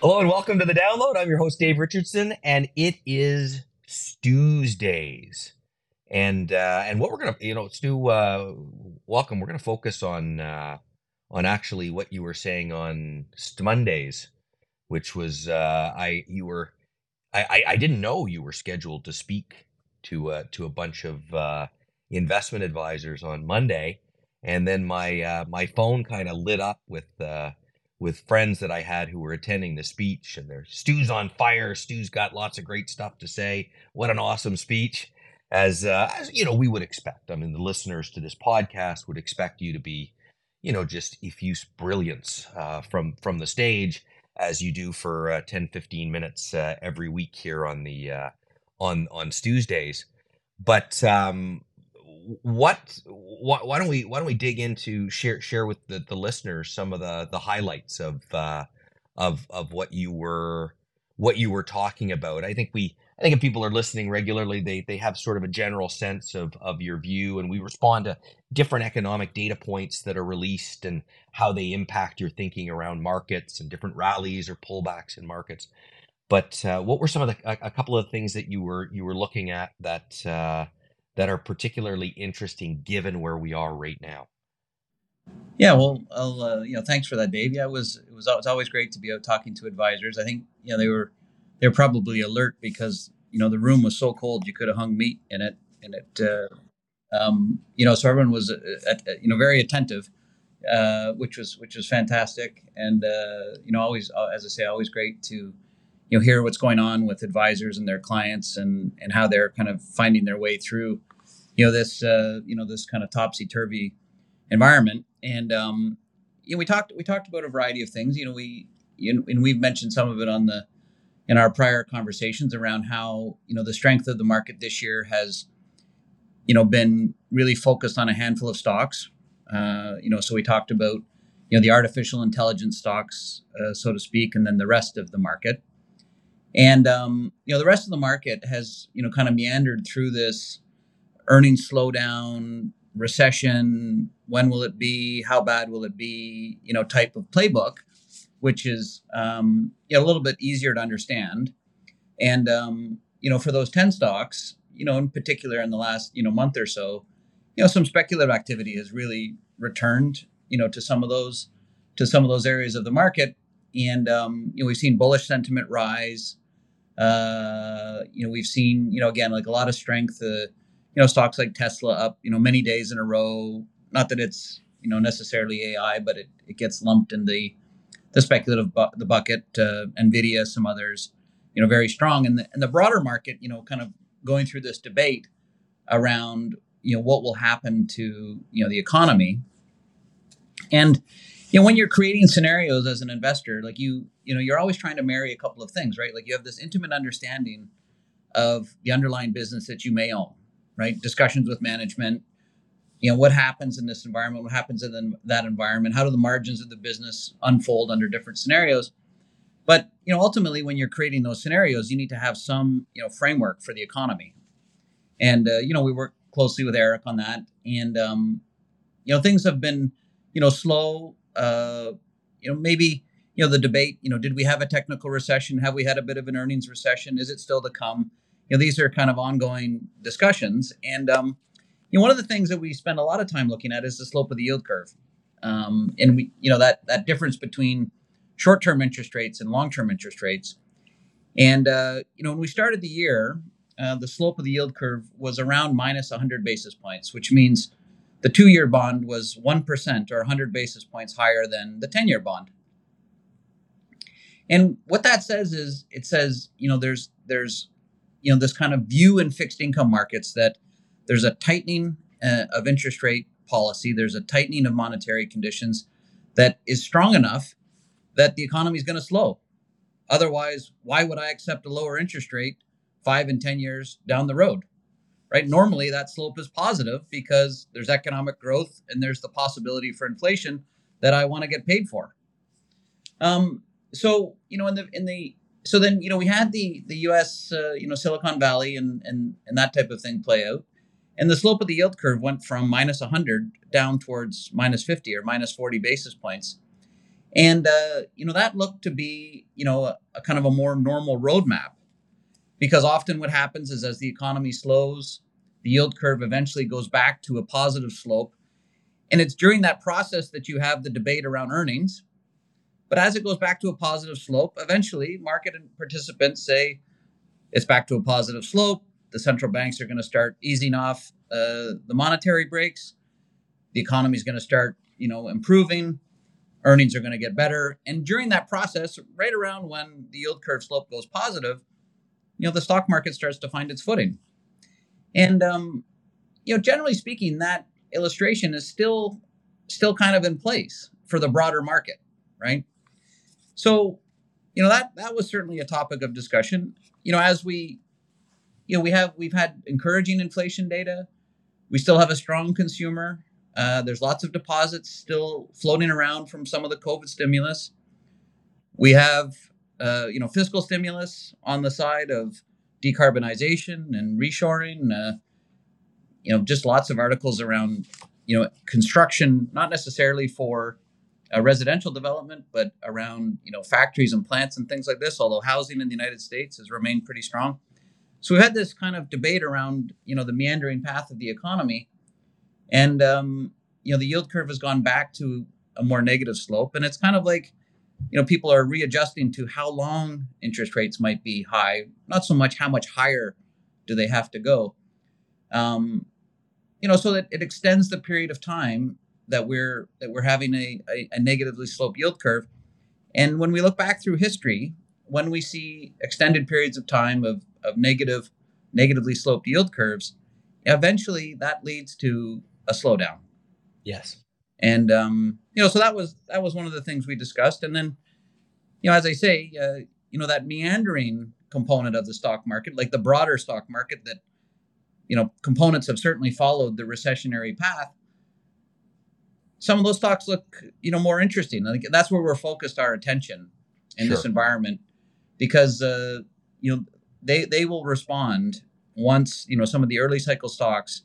Hello and welcome to the download. I'm your host Dave Richardson, and it is Tuesdays. And uh, and what we're gonna, you know, Stu, uh, welcome. We're gonna focus on uh, on actually what you were saying on Mondays, which was uh, I you were I, I I didn't know you were scheduled to speak to uh, to a bunch of uh, investment advisors on Monday, and then my uh, my phone kind of lit up with uh, with friends that I had who were attending the speech, and their Stu's on fire. Stu's got lots of great stuff to say. What an awesome speech! As, uh, as you know, we would expect. I mean, the listeners to this podcast would expect you to be, you know, just effuse brilliance uh, from from the stage as you do for uh, 10, 15 minutes uh, every week here on the uh, on on Tuesdays. But um, what, what why don't we why don't we dig into share share with the, the listeners some of the the highlights of uh of of what you were what you were talking about? I think we i think if people are listening regularly they they have sort of a general sense of of your view and we respond to different economic data points that are released and how they impact your thinking around markets and different rallies or pullbacks in markets. But uh, what were some of the a, a couple of things that you were you were looking at that uh that are particularly interesting given where we are right now? Yeah, well, uh, you know, thanks for that, Dave. Yeah, it was it was it's always great to be out talking to advisors. I think you know they were they were probably alert because you know the room was so cold you could have hung meat in it, and it uh, um, you know so everyone was uh, you know very attentive, uh, which was which was fantastic, and uh, you know always as I say always great to you know hear what's going on with advisors and their clients and and how they're kind of finding their way through you know this uh, you know this kind of topsy turvy environment. And um, you know we talked we talked about a variety of things. You know we you know, and we've mentioned some of it on the in our prior conversations around how you know the strength of the market this year has you know been really focused on a handful of stocks. Uh, you know so we talked about you know the artificial intelligence stocks uh, so to speak and then the rest of the market and um, you know, the rest of the market has you know kind of meandered through this earnings slowdown, recession. When will it be? How bad will it be? You know, type of playbook, which is um, you know, a little bit easier to understand. And um, you know, for those ten stocks, you know, in particular in the last you know month or so, you know, some speculative activity has really returned. You know, to some of those to some of those areas of the market, and um, you know, we've seen bullish sentiment rise. Uh, you know, we've seen, you know, again, like a lot of strength, uh, you know, stocks like Tesla up, you know, many days in a row. Not that it's, you know, necessarily AI, but it, it gets lumped in the, the speculative bu- the bucket, uh, Nvidia, some others, you know, very strong. And the, and the broader market, you know, kind of going through this debate around, you know, what will happen to, you know, the economy. And, know when you're creating scenarios as an investor like you you know you're always trying to marry a couple of things right? Like you have this intimate understanding of the underlying business that you may own right? Discussions with management. You know what happens in this environment? What happens in the, that environment? How do the margins of the business unfold under different scenarios? But you know ultimately when you're creating those scenarios you need to have some you know framework for the economy. And uh, you know we work closely with eric on that. And um, you know things have been you know slow uh, you know, maybe you know the debate. You know, did we have a technical recession? Have we had a bit of an earnings recession? Is it still to come? You know, these are kind of ongoing discussions. And um, you know, one of the things that we spend a lot of time looking at is the slope of the yield curve, um, and we, you know, that that difference between short-term interest rates and long-term interest rates. And uh, you know, when we started the year, uh, the slope of the yield curve was around minus 100 basis points, which means the two year bond was 1% or 100 basis points higher than the 10 year bond. And what that says is it says, you know, there's, there's, you know, this kind of view in fixed income markets that there's a tightening uh, of interest rate policy, there's a tightening of monetary conditions that is strong enough that the economy is going to slow. Otherwise, why would I accept a lower interest rate five and 10 years down the road? Right? Normally that slope is positive because there's economic growth and there's the possibility for inflation that I want to get paid for. Um, so you know, in the in the so then you know we had the the U.S. Uh, you know Silicon Valley and and and that type of thing play out, and the slope of the yield curve went from minus 100 down towards minus 50 or minus 40 basis points, And, uh, you know, that looked to be, you know, a, a kind of a more normal roadmap because often what happens is as the economy slows, the yield curve eventually goes back to a positive slope. And it's during that process that you have the debate around earnings. But as it goes back to a positive slope, eventually market participants say it's back to a positive slope. The central banks are going to start easing off uh, the monetary brakes. The economy is going to start, you know, improving. Earnings are going to get better. And during that process, right around when the yield curve slope goes positive, you know, the stock market starts to find its footing. And um, you know, generally speaking, that illustration is still still kind of in place for the broader market, right? So, you know, that that was certainly a topic of discussion. You know, as we you know, we have we've had encouraging inflation data. We still have a strong consumer. Uh, there's lots of deposits still floating around from some of the COVID stimulus. We have, uh, you know, fiscal stimulus on the side of decarbonization and reshoring. Uh, you know, just lots of articles around, you know, construction, not necessarily for uh, residential development, but around, you know, factories and plants and things like this. Although housing in the United States has remained pretty strong. So we've had this kind of debate around, you know, the meandering path of the economy, and um, you know, the yield curve has gone back to a more negative slope, and it's kind of like you know, people are readjusting to how long interest rates might be high, not so much how much higher do they have to go. Um, you know, so that it extends the period of time that we're that we're having a, a, a negatively sloped yield curve. And when we look back through history, when we see extended periods of time of, of negative, negatively sloped yield curves, eventually that leads to a slowdown. Yes. And um, you know, so that was that was one of the things we discussed. And then, you know, as I say, uh, you know, that meandering component of the stock market, like the broader stock market, that you know, components have certainly followed the recessionary path. Some of those stocks look, you know, more interesting. I think that's where we're focused our attention in sure. this environment, because uh, you know they they will respond once you know some of the early cycle stocks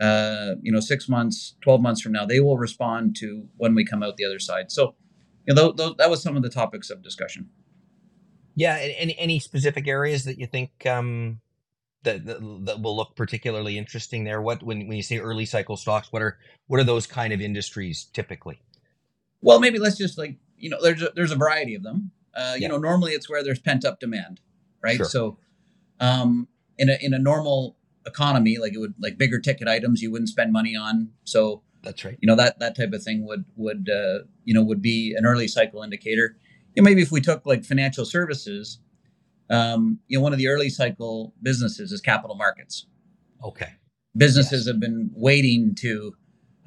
uh, you know, six months, 12 months from now, they will respond to when we come out the other side. So, you know, th- th- that was some of the topics of discussion. Yeah. Any, any specific areas that you think um, that, that, that will look particularly interesting there? What, when, when you say early cycle stocks, what are, what are those kind of industries typically? Well, maybe let's just like, you know, there's a, there's a variety of them. Uh, you yeah. know, normally it's where there's pent up demand, right? Sure. So, um, in a, in a normal economy, like it would like bigger ticket items you wouldn't spend money on. So that's right. You know that that type of thing would would uh, you know would be an early cycle indicator. You know, maybe if we took like financial services, um, you know, one of the early cycle businesses is capital markets. Okay. Businesses yes. have been waiting to,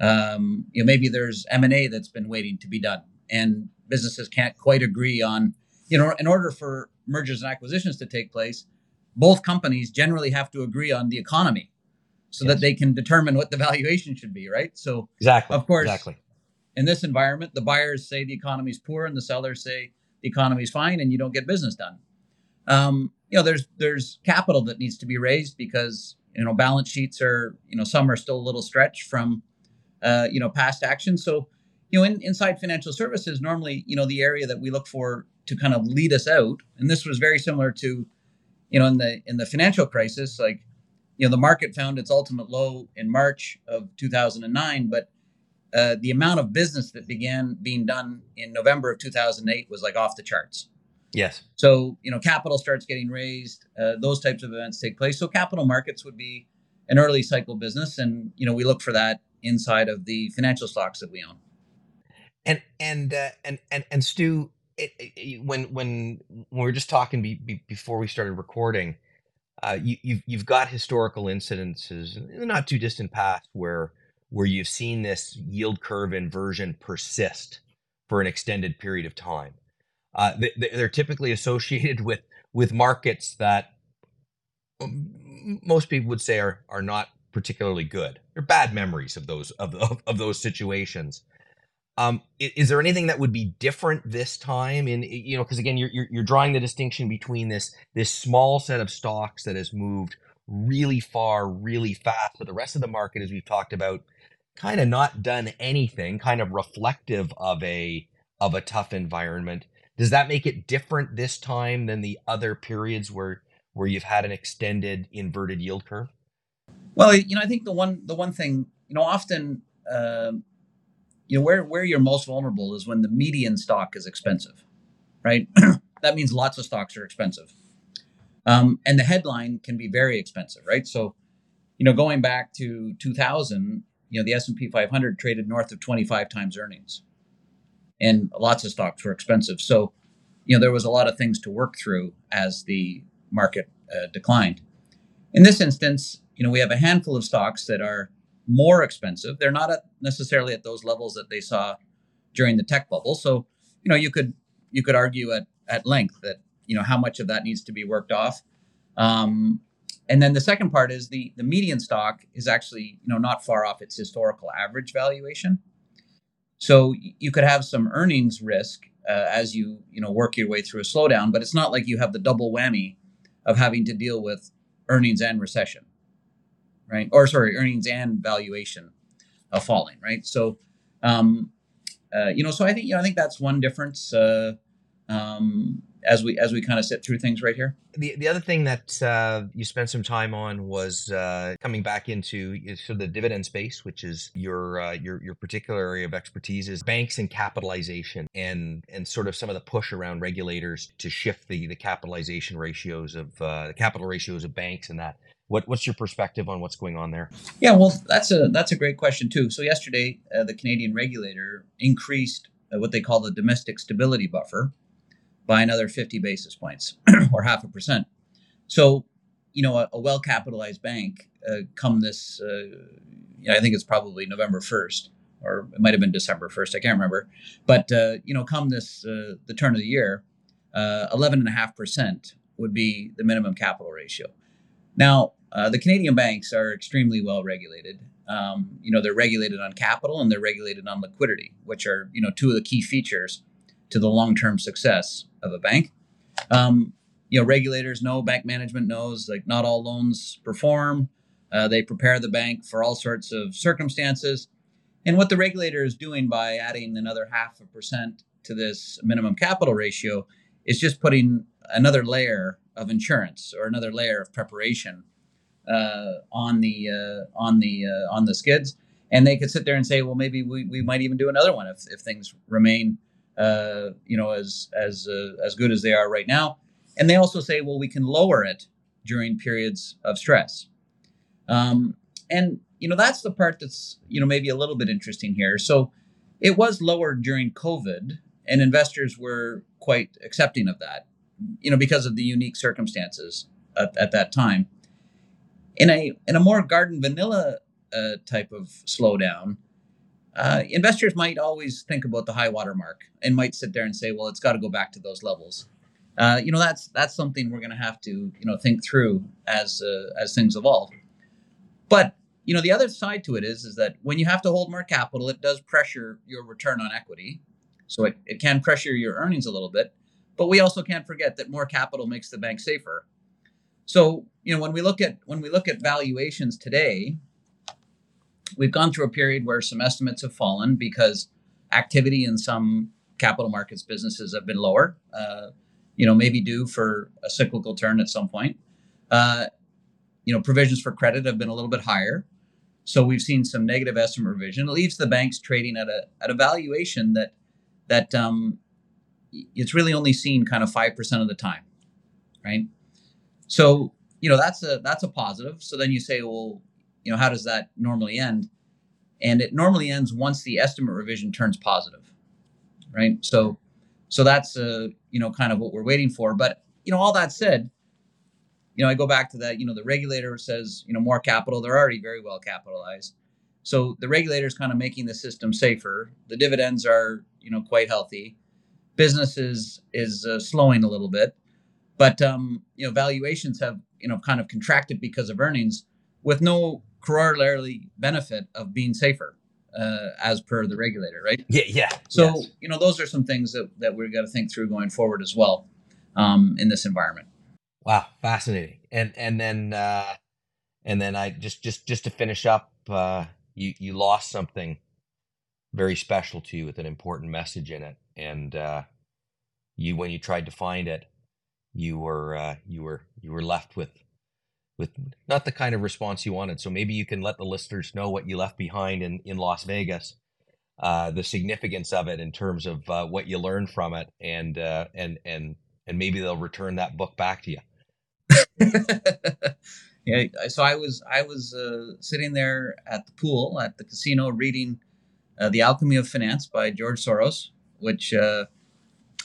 um, you know, maybe there's M and A that's been waiting to be done, and businesses can't quite agree on, you know, in order for mergers and acquisitions to take place, both companies generally have to agree on the economy so yes. that they can determine what the valuation should be, right? So exactly, of course, exactly. In this environment, the buyers say the economy is poor, and the sellers say the economy is fine, and you don't get business done. Um, you know, there's there's capital that needs to be raised because you know balance sheets are you know some are still a little stretched from uh, you know past action. So you know, in, inside financial services, normally you know the area that we look for to kind of lead us out, and this was very similar to you know, in the in the financial crisis, like you know, the market found its ultimate low in March of 2009, but uh, the amount of business that began being done in November of 2008 was like off the charts. Yes. So you know, capital starts getting raised. Uh, those types of events take place. So capital markets would be an early cycle business, and you know, we look for that inside of the financial stocks that we own. And and uh, and and and Stu, it, it, when when when we were just talking be, be, before we started recording, uh, you, you've you've got historical incidences in the not too distant past where where you've seen this yield curve inversion persist for an extended period of time. Uh, they, they're typically associated with with markets that most people would say are are not particularly good. They're bad memories of those of, of, of those situations. Um, is, there anything that would be different this time? In you know, because again, you're, you're, you're drawing the distinction between this this small set of stocks that has moved really far, really fast, but the rest of the market, as we've talked about, kind of not done anything, kind of reflective of a of a tough environment. Does that make it different this time than the other periods where where you've had an extended inverted yield curve? Well, you know, I think the one the one thing you know often uh, you know where where you're most vulnerable is when the median stock is expensive, right? that means lots of stocks are expensive, um, and the headline can be very expensive, right? So, you know, going back to 2000, you know, the S and P 500 traded north of 25 times earnings, and lots of stocks were expensive. So, you know, there was a lot of things to work through as the market uh, declined. In this instance, you know, we have a handful of stocks that are more expensive. They're not at necessarily at those levels that they saw during the tech bubble. So, you know, you could you could argue at at length that you know how much of that needs to be worked off. Um, and then the second part is the the median stock is actually you know not far off its historical average valuation. So you could have some earnings risk uh, as you you know work your way through a slowdown, but it's not like you have the double whammy of having to deal with earnings and recession right? Or sorry, earnings and valuation uh, falling, right? So, um, uh, you know, so I think you know I think that's one difference uh, um, as we as we kind of sit through things right here. The the other thing that uh, you spent some time on was uh, coming back into sort of the dividend space, which is your uh, your your particular area of expertise is banks and capitalization, and and sort of some of the push around regulators to shift the the capitalization ratios of uh, the capital ratios of banks and that. What, what's your perspective on what's going on there? Yeah, well, that's a that's a great question too. So yesterday, uh, the Canadian regulator increased uh, what they call the domestic stability buffer by another 50 basis points or half a percent. So, you know, a, a well capitalized bank uh, come this, uh, I think it's probably November 1st, or it might have been December 1st, I can't remember. But, uh, you know, come this, uh, the turn of the year, 11.5% would be the minimum capital ratio. Now, uh, the Canadian banks are extremely well regulated. Um, you know, they're regulated on capital and they're regulated on liquidity, which are you know two of the key features to the long-term success of a bank. Um, you know, regulators know, bank management knows, like not all loans perform. Uh, they prepare the bank for all sorts of circumstances. And what the regulator is doing by adding another half a percent to this minimum capital ratio is just putting another layer of insurance or another layer of preparation uh, on the uh, on the uh, on the skids, and they could sit there and say, well, maybe we, we might even do another one if, if things remain uh, you know as as uh, as good as they are right now. And they also say, well, we can lower it during periods of stress. Um, and you know that's the part that's you know maybe a little bit interesting here. So it was lowered during COVID, and investors were quite accepting of that you know, because of the unique circumstances at, at that time. In a in a more garden vanilla uh, type of slowdown, uh, investors might always think about the high water mark and might sit there and say, "Well, it's got to go back to those levels." Uh, you know, that's that's something we're going to have to you know think through as uh, as things evolve. But you know, the other side to it is is that when you have to hold more capital, it does pressure your return on equity. So it, it can pressure your earnings a little bit. But we also can't forget that more capital makes the bank safer. So, you know, when we look at when we look at valuations today, we've gone through a period where some estimates have fallen because activity in some capital markets businesses have been lower. Uh, you know, maybe due for a cyclical turn at some point. Uh, you know, provisions for credit have been a little bit higher. So we've seen some negative estimate revision. It leaves the banks trading at a at a valuation that that um, it's really only seen kind of 5% of the time right? So you know that's a that's a positive. So then you say well you know how does that normally end? And it normally ends once the estimate revision turns positive right? So so that's uh you know kind of what we're waiting for. But you know all that said you know i go back to that you know the regulator says you know more capital. They're already very well capitalized. So the regulator is kind of making the system safer. The dividends are you know quite healthy business is is uh, slowing a little bit, but um, you know valuations have you know kind of contracted because of earnings, with no corollary benefit of being safer, uh, as per the regulator, right? Yeah, yeah. So yes. you know those are some things that that we've got to think through going forward as well, um, in this environment. Wow, fascinating. And and then uh, and then I just just just to finish up, uh, you you lost something very special to you with an important message in it and uh, you when you tried to find it, you were uh, you were you were left with with not the kind of response you wanted. So maybe you can let the listeners know what you left behind in in Las Vegas, uh, the significance of it in terms of uh, what you learned from it, and uh, and and and maybe they'll return that book back to you. yeah, so I was I was uh, sitting there at the pool at the casino reading uh, "The Alchemy of Finance" by George Soros, which uh,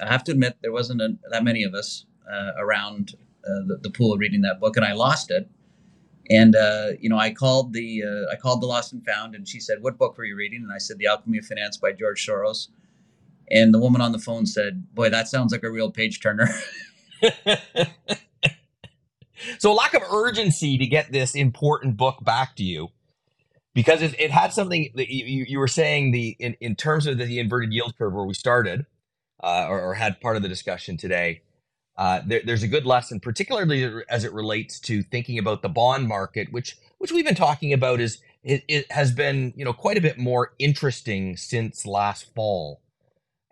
I have to admit there wasn't a, that many of us uh, around uh, the, the, pool reading that book, and I lost it. And uh, you know, I called the I called the Lost and Found, and she said, "What book were you reading?" And I said, "The Alchemy of Finance" by George Soros. And the woman on the phone said, "Boy, that sounds like a real page turner." so, a lack of urgency to get this important book back to you because it, it had something that you, you were saying the in, in terms of the, the inverted yield curve where we started uh, or, or, had part of the discussion today. Uh, there, there's a good lesson, particularly as it relates to thinking about the bond market, which which we've been talking about is it, it has been you know quite a bit more interesting since last fall.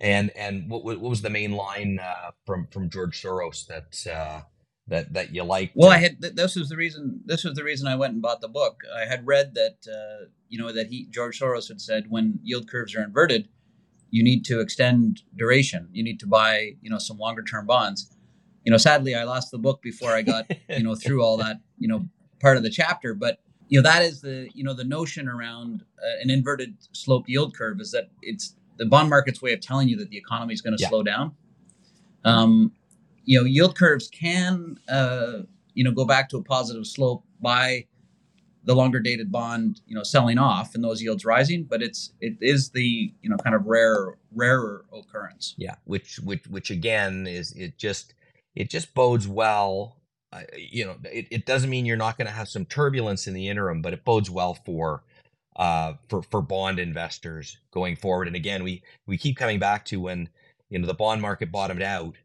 And and what, what was the main line uh, from from George Soros that uh, that that you like Well, I had this was the reason. This was the reason I went and bought the book. I had read that uh, you know that he George Soros had said when yield curves are inverted, you need to extend duration. You need to buy you know some longer term bonds. You know, sadly, I lost the book before I got you know through all that you know part of the chapter. But you know that is the you know the notion around uh, an inverted slope yield curve is that it's the bond market's way of telling you that the economy is going to yeah. slow down. Um, you know, yield curves can, uh, you know, go back to a positive slope by the longer dated bond, you know, selling off and those yields rising, but it's it is the you know kind of rare rarer occurrence. Yeah, which which which again is it just it just bodes well. Uh, you know, it, it doesn't mean you're not going to have some turbulence in the interim, but it bodes well for uh, for for bond investors going forward. And again, we we keep coming back to when you know the bond market bottomed out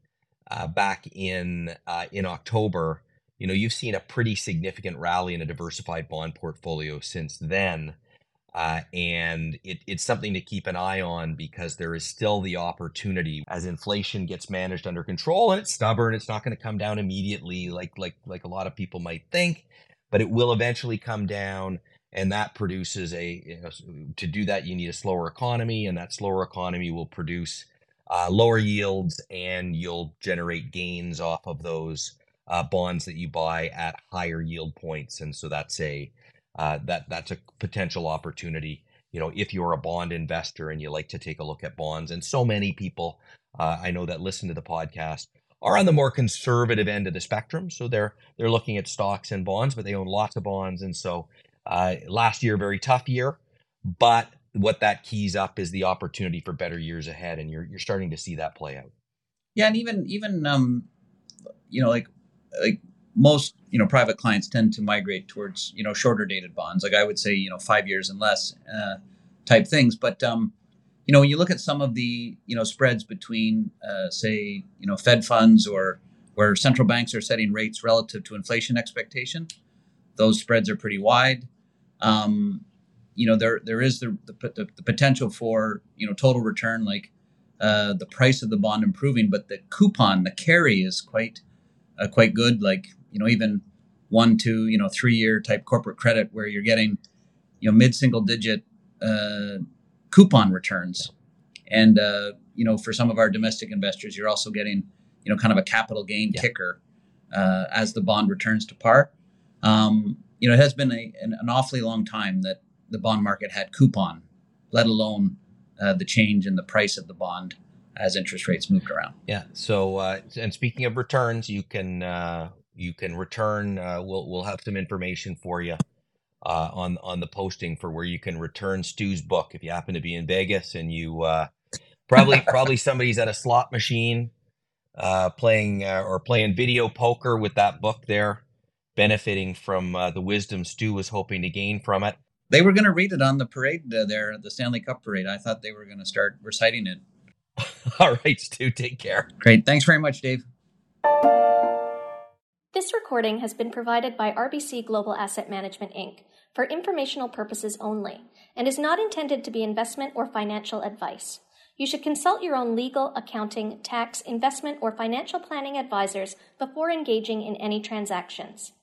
uh, back in uh, in October, you know, you've seen a pretty significant rally in a diversified bond portfolio since then. Uh, and it, it's something to keep an eye on because there is still the opportunity as inflation gets managed under control and it's stubborn it's not going to come down immediately like like like a lot of people might think but it will eventually come down and that produces a you know, to do that you need a slower economy and that slower economy will produce uh, lower yields and you'll generate gains off of those uh, bonds that you buy at higher yield points. And so that's a uh, that that's a potential opportunity. You know, if you're a bond investor and you like to take a look at bonds, and so many people uh, I know that listen to the podcast are on the more conservative end of the spectrum. So they're they're looking at stocks and bonds, but they own lots of bonds. And so uh, last year, very tough year, but what that keys up is the opportunity for better years ahead, and you're you're starting to see that play out. Yeah, and even even um, you know, like like most you know private clients tend to migrate towards you know shorter dated bonds. Like I would say, you know, five years and less uh, type things. But um, you know, when you look at some of the you know spreads between uh, say you know Fed funds or where central banks are setting rates relative to inflation expectation, those spreads are pretty wide. Um, you know there there is the, the, the potential for you know total return like uh, the price of the bond improving, but the coupon, the carry is quite uh, quite good. Like you know even one, two, you know three year type corporate credit where you're getting you know mid single digit uh, coupon returns, and uh, you know for some of our domestic investors, you're also getting you know kind of a capital gain yeah. kicker uh, as the bond returns to par. Um, you know, it has been a, an, an awfully long time that the bond market had coupon, let alone uh, the change in the price of the bond as interest rates moved around. Yeah. So, uh, and speaking of returns, you can uh, you can return. Uh, we'll we'll have some information for you uh, on on the posting for where you can return Stu's book if you happen to be in Vegas and you uh, probably probably somebody's at a slot machine playing or playing video poker with that book there, benefiting from the wisdom Stu was hoping to gain from it. They were going to read it on the parade uh, there, the Stanley Cup parade. I thought they were going to start reciting it. All right, Stu, take care. Great. Thanks very much, Dave. This recording has been provided by RBC Global Asset Management, Inc. for informational purposes only and is not intended to be investment or financial advice. You should consult your own legal, accounting, tax, investment, or financial planning advisors before engaging in any transactions.